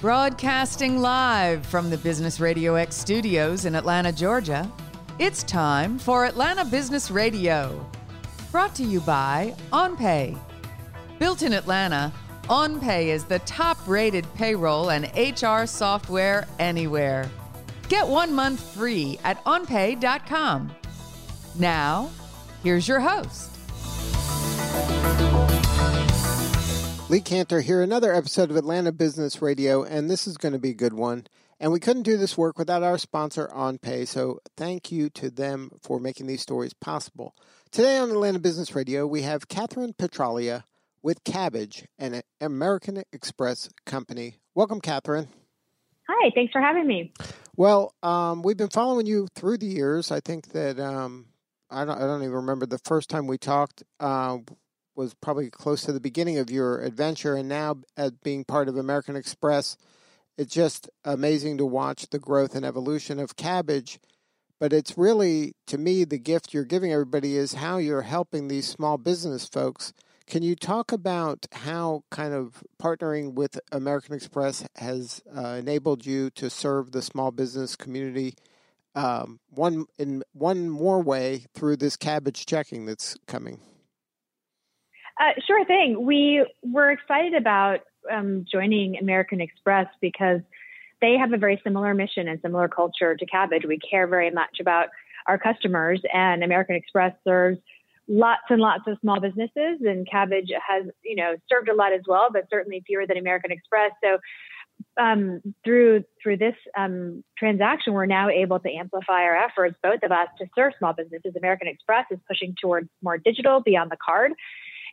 Broadcasting live from the Business Radio X studios in Atlanta, Georgia, it's time for Atlanta Business Radio. Brought to you by OnPay. Built in Atlanta, OnPay is the top rated payroll and HR software anywhere. Get one month free at onpay.com. Now, here's your host. Lee Kantor here, another episode of Atlanta Business Radio, and this is going to be a good one. And we couldn't do this work without our sponsor, OnPay, so thank you to them for making these stories possible. Today on Atlanta Business Radio, we have Kathryn Petralia with Kabbage, an American Express company. Welcome, Kathryn. Hi, thanks for having me. Well, um, we've been following you through the years. I think that um, I don't, I don't even remember the first time we talked. Uh, was probably close to the beginning of your adventure, and now as being part of American Express, it's just amazing to watch the growth and evolution of Kabbage. But it's really, to me, the gift you're giving everybody is how you're helping these small business folks. Can you talk about how kind of partnering with American Express has uh, enabled you to serve the small business community um, one in one more way through this Kabbage checking that's coming? Uh, sure thing. We were excited about um, joining American Express because they have a very similar mission and similar culture to Kabbage. We care very much about our customers, and American Express serves lots and lots of small businesses, and Kabbage has, you know, served a lot as well, but certainly fewer than American Express. So um, through through this um, transaction, we're now able to amplify our efforts, both of us, to serve small businesses. American Express is pushing towards more digital beyond the card,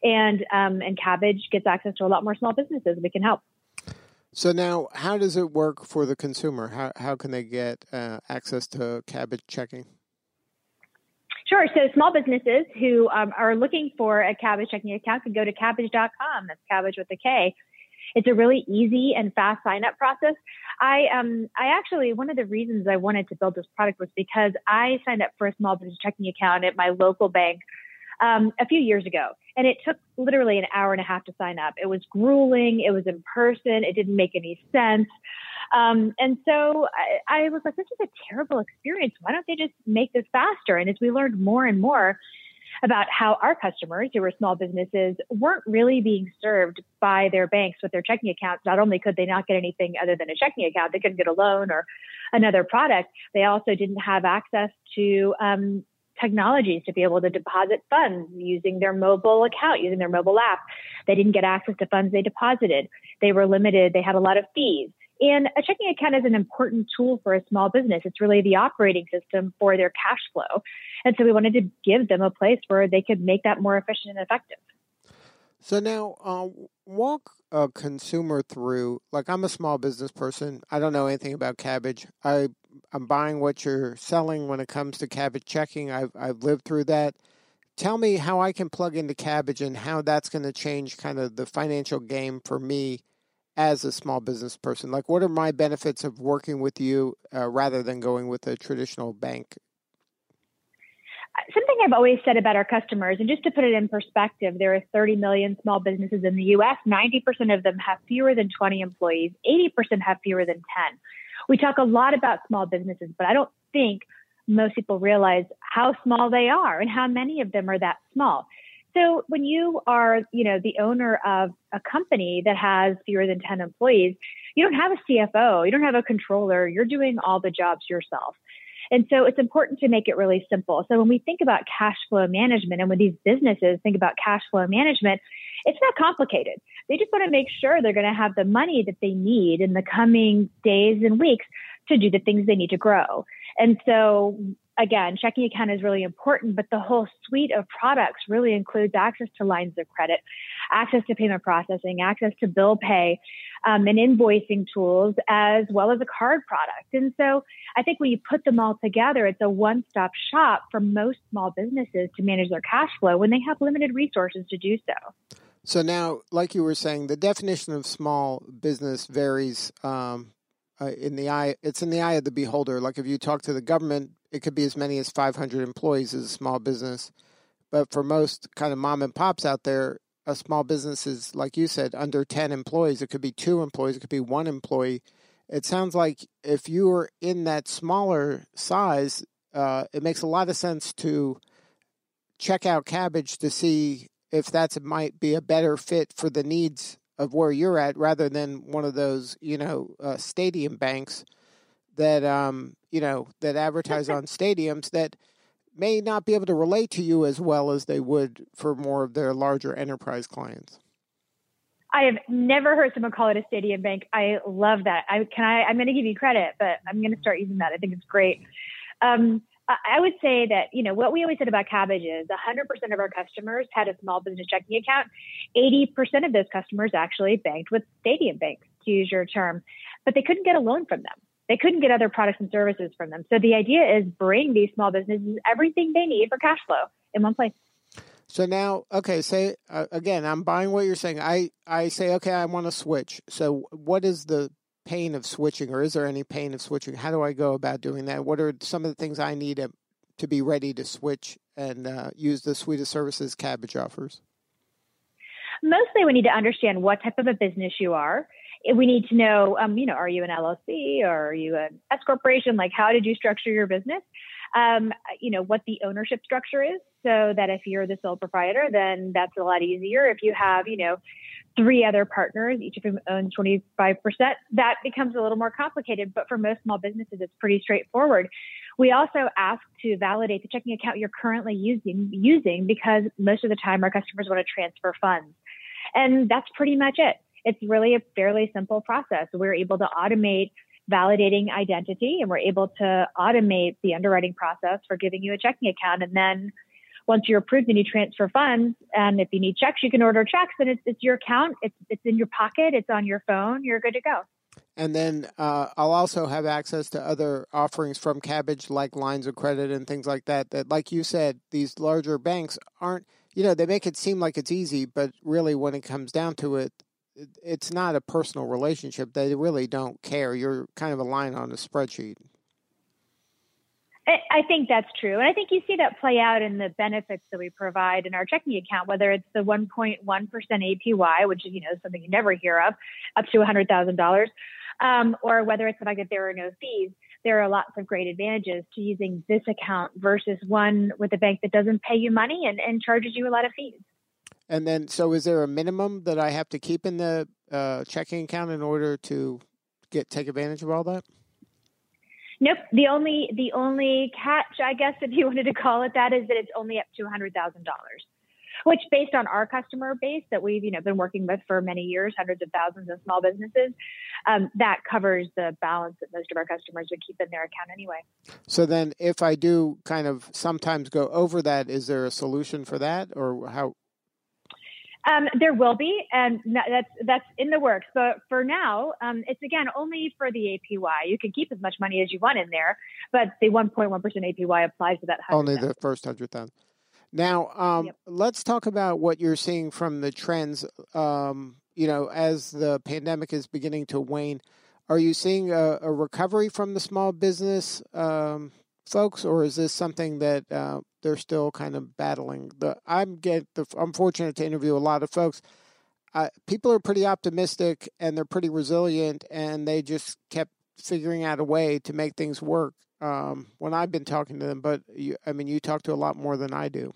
and um, and Kabbage gets access to a lot more small businesses. We can help. So now, how does it work for the consumer? How how can they get uh, access to Kabbage checking? Sure. So small businesses who um, are looking for a Kabbage checking account can go to kabbage.com. That's cabbage with a K. It's a really easy and fast sign up process. I um I actually one of the reasons I wanted to build this product was because I signed up for a small business checking account at my local bank um, a few years ago. And it took literally an hour and a half to sign up. It was grueling. It was in person. It didn't make any sense. Um, and so I, I was like, this is a terrible experience. Why don't they just make this faster? And as we learned more and more about how our customers, who were small businesses, weren't really being served by their banks with their checking accounts, not only could they not get anything other than a checking account, they couldn't get a loan or another product. They also didn't have access to um, technologies to be able to deposit funds using their mobile account, using their mobile app. They didn't get access to funds they deposited. They were limited. They had a lot of fees. And a checking account is an important tool for a small business. It's really the operating system for their cash flow. And so we wanted to give them a place where they could make that more efficient and effective. So now, uh, walk a consumer through. Like, I'm a small business person. I don't know anything about Kabbage I I'm buying what you're selling when it comes to Kabbage checking. I've I've lived through that. Tell me how I can plug into Kabbage and how that's going to change kind of the financial game for me as a small business person. Like, what are my benefits of working with you uh, rather than going with a traditional bank? Something I've always said about our customers, and just to put it in perspective, there are 30 million small businesses in the US. 90% of them have fewer than 20 employees, 80% have fewer than 10 we talk a lot about small businesses, but I don't think most people realize how small they are and how many of them are that small. So when you are, you know, the owner of a company that has fewer than 10 employees, you don't have a CFO, you don't have a controller, you're doing all the jobs yourself. And so it's important to make it really simple. So when we think about cash flow management and when these businesses think about cash flow management, it's not complicated. They just want to make sure they're going to have the money that they need in the coming days and weeks to do the things they need to grow. And so again, checking account is really important, but the whole suite of products really includes access to lines of credit, access to payment processing, access to bill pay, um, and invoicing tools, as well as a card product. And so I think when you put them all together, it's a one stop shop for most small businesses to manage their cash flow when they have limited resources to do so. So now, like you were saying, the definition of small business varies um, uh, in the eye. It's in the eye of the beholder. Like if you talk to the government, it could be as many as 500 employees as a small business. But for most kind of mom and pops out there, a small business is, like you said, under 10 employees. It could be two employees, it could be one employee. It sounds like if you are in that smaller size, uh, it makes a lot of sense to check out Kabbage to see if that's might be a better fit for the needs of where you're at rather than one of those, you know, uh, stadium banks that, um, you know, that advertise on stadiums that may not be able to relate to you as well as they would for more of their larger enterprise clients. I have never heard someone call it a stadium bank. I love that. I can I I'm going to give you credit, but I'm going to start using that. I think it's great. Um, I would say that, you know, what we always said about Kabbage is 100% of our customers had a small business checking account. 80% of those customers actually banked with stadium banks, to use your term, but they couldn't get a loan from them. They couldn't get other products and services from them. So the idea is bring these small businesses everything they need for cash flow in one place. So now, okay, say uh, again, I'm buying what you're saying. I I say, okay, I want to switch. So what is the pain of switching, or is there any pain of switching? How do I go about doing that? What are some of the things I need to, to be ready to switch and uh, use the suite of services Kabbage offers? Mostly, we need to understand what type of a business you are we need to know, um, you know, are you an LLC or are you an S corporation? Like, how did you structure your business? Um, you know, what the ownership structure is, so that if you're the sole proprietor, then that's a lot easier. If you have, you know, three other partners, each of whom owns 25%, that becomes a little more complicated. But for most small businesses, it's pretty straightforward. We also ask to validate the checking account you're currently using, using because most of the time our customers want to transfer funds. And that's pretty much it it's really a fairly simple process. We're able to automate validating identity and we're able to automate the underwriting process for giving you a checking account. And then once you're approved and you transfer funds, and if you need checks, you can order checks and it's, it's your account, it's, it's in your pocket, it's on your phone, you're good to go. And then uh, I'll also have access to other offerings from Kabbage, like lines of credit and things like that. That, like you said, these larger banks aren't, you know, they make it seem like it's easy, but really when it comes down to it, it's not a personal relationship. They really don't care. You're kind of a line on a spreadsheet. I think that's true. And I think you see that play out in the benefits that we provide in our checking account, whether it's the 1.1% APY, which is, you know, something you never hear of, up to $100,000, um, or whether it's the fact that there are no fees. There are lots of great advantages to using this account versus one with a bank that doesn't pay you money and, and charges you a lot of fees. And then, so is there a minimum that I have to keep in the uh, checking account in order to get take advantage of all that? Nope. The only the only catch, I guess, if you wanted to call it that, is that it's only up to hundred thousand dollars. Which, based on our customer base that we've you know been working with for many years, hundreds of thousands of small businesses, um, that covers the balance that most of our customers would keep in their account anyway. So then, if I do kind of sometimes go over that, is there a solution for that, or how um, there will be, and that's that's in the works. But for now, um, it's again only for the APY. You can keep as much money as you want in there, but the 1.1 percent APY applies to that. Only the first hundred thousand. Now, um, yep. let's talk about what you're seeing from the trends. Um, you know, as the pandemic is beginning to wane, are you seeing a, a recovery from the small business um, folks, or is this something that uh, they're still kind of battling? The I'm get the I'm fortunate to interview a lot of folks. Uh, people are pretty optimistic and they're pretty resilient, and they just kept figuring out a way to make things work. Um, when I've been talking to them, but you, I mean, you talk to a lot more than I do.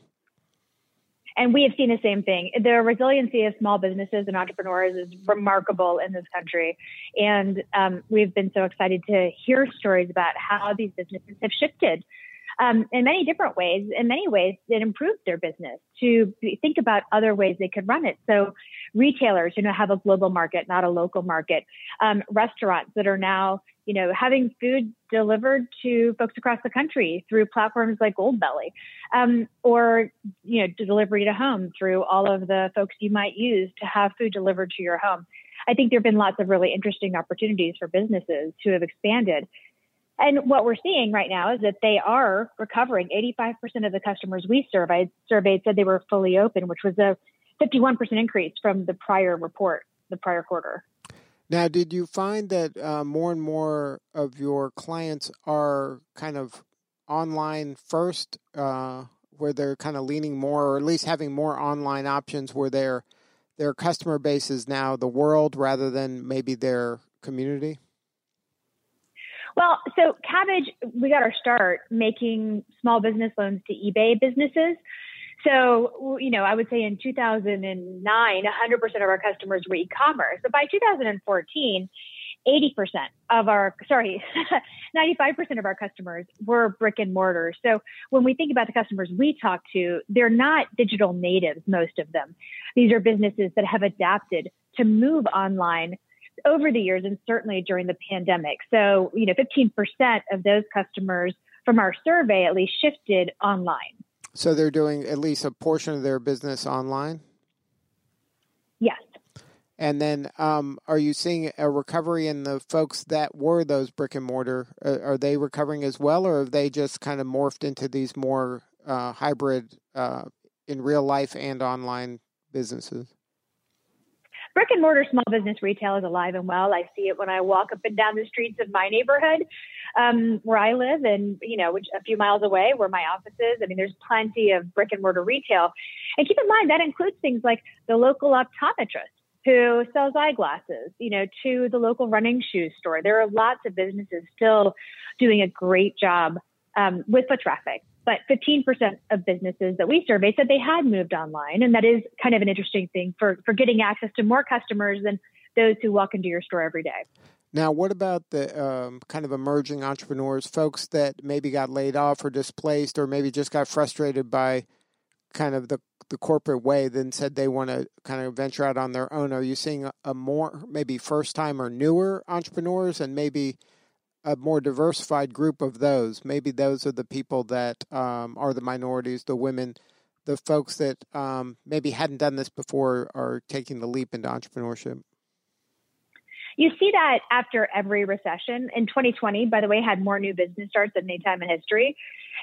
And we have seen the same thing. The resiliency of small businesses and entrepreneurs is remarkable in this country. And um, we've been so excited to hear stories about how these businesses have shifted um, in many different ways. In many ways, it improved their business to think about other ways they could run it. So, retailers, you know, have a global market, not a local market. Um, restaurants that are now, you know, having food delivered to folks across the country through platforms like Goldbelly, um, or you know, delivery to home through all of the folks you might use to have food delivered to your home. I think there have been lots of really interesting opportunities for businesses to have expanded. And what we're seeing right now is that they are recovering. 85% of the customers we surveyed surveyed said they were fully open, which was a 51% increase from the prior report, the prior quarter. Now, did you find that uh, more and more of your clients are kind of online first, uh, where they're kind of leaning more, or at least having more online options where they're their customer base is now the world rather than maybe their community? Well, so Kabbage, we got our start making small business loans to eBay businesses. So, you know, I would say in 2009, 100% of our customers were e-commerce. But by 2014, 80% of our, sorry, 95% of our customers were brick and mortar. So when we think about the customers we talk to, they're not digital natives, most of them. These are businesses that have adapted to move online over the years and certainly during the pandemic. So, you know, 15% of those customers from our survey at least shifted online. So they're doing at least a portion of their business online? Yes. And then, um, are you seeing a recovery in the folks that were those brick and mortar? Are, are they recovering as well, or have they just kind of morphed into these more uh, hybrid uh, in real life and online businesses? Brick and mortar small business retail is alive and well. I see it when I walk up and down the streets of my neighborhood um, where I live, and you know, which a few miles away where my office is. I mean, there's plenty of brick and mortar retail, and keep in mind that includes things like the local optometrist who sells eyeglasses, you know, to the local running shoe store. There are lots of businesses still doing a great job um, with foot traffic but 15% of businesses that we surveyed said they had moved online. And that is kind of an interesting thing for, for getting access to more customers than those who walk into your store every day. Now, what about the um, kind of emerging entrepreneurs, folks that maybe got laid off or displaced, or maybe just got frustrated by kind of the the corporate way, then said they want to kind of venture out on their own? Are you seeing a, a more maybe first time or newer entrepreneurs, and maybe a more diversified group of those. Maybe those are the people that um, are the minorities, the women, the folks that um, maybe hadn't done this before are taking the leap into entrepreneurship. You see that after every recession. In 2020, by the way, had more new business starts than any time in history.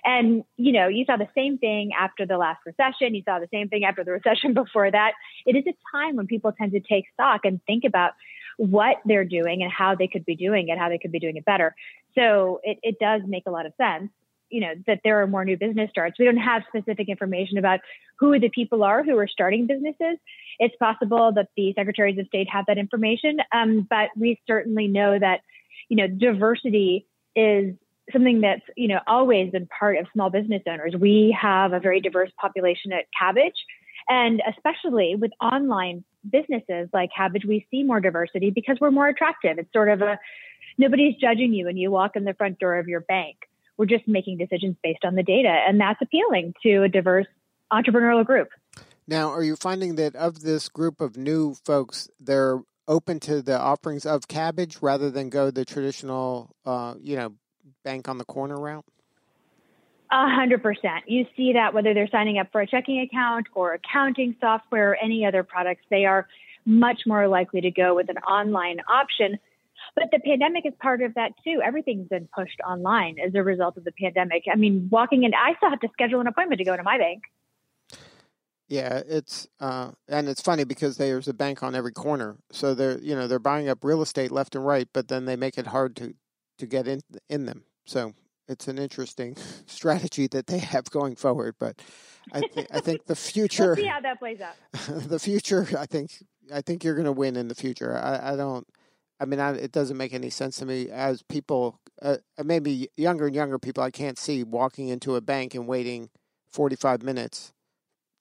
And, you know, you saw the same thing after the last recession. You saw the same thing after the recession before that. It is a time when people tend to take stock and think about what they're doing and how they could be doing it, how they could be doing it better. So it, it does make a lot of sense, you know, that there are more new business starts. We don't have specific information about who the people are who are starting businesses. It's possible that the secretaries of state have that information, um, but we certainly know that, you know, diversity is something that's you know always been part of small business owners. We have a very diverse population at Kabbage, and especially with online businesses like Kabbage, we see more diversity because we're more attractive. It's sort of a nobody's judging you when you walk in the front door of your bank. We're just making decisions based on the data, and that's appealing to a diverse entrepreneurial group. Now, are you finding that of this group of new folks, they're open to the offerings of Kabbage rather than go the traditional, uh, you know, bank on the corner route? A hundred percent. You see that whether they're signing up for a checking account or accounting software or any other products, they are much more likely to go with an online option. But the pandemic is part of that too. Everything's been pushed online as a result of the pandemic. I mean, walking in, I still have to schedule an appointment to go to my bank. Yeah, it's uh, and it's funny because there's a bank on every corner, so they're you know they're buying up real estate left and right, but then they make it hard to to get in in them. So it's an interesting strategy that they have going forward. But I, th- I think the future. we'll see how that plays out. the future, I think, I think you're going to win in the future. I, I don't. I mean, I, it doesn't make any sense to me as people, uh, maybe younger and younger people, I can't see walking into a bank and waiting 45 minutes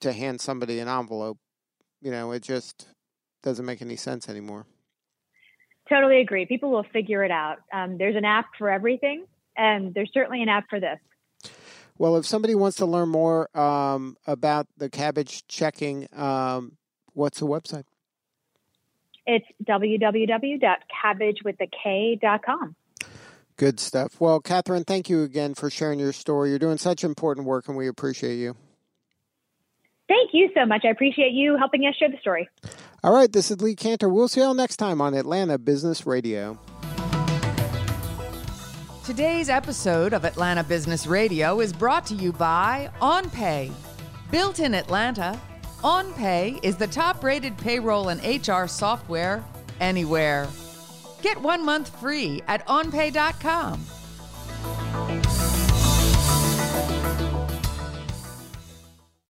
to hand somebody an envelope. You know, it just doesn't make any sense anymore. Totally agree. People will figure it out. Um, there's an app for everything and there's certainly an app for this. Well, if somebody wants to learn more um, about the Kabbage checking, um, what's the website? It's www.kabbagewithak.com. Good stuff. Well, Kathryn, thank you again for sharing your story. You're doing such important work, and we appreciate you. Thank you so much. I appreciate you helping us share the story. All right, this is Lee Kantor. We'll see you all next time on Atlanta Business Radio. Today's episode of Atlanta Business Radio is brought to you by OnPay. Built in Atlanta, OnPay is the top rated payroll and HR software anywhere. Get one month free at onpay.com.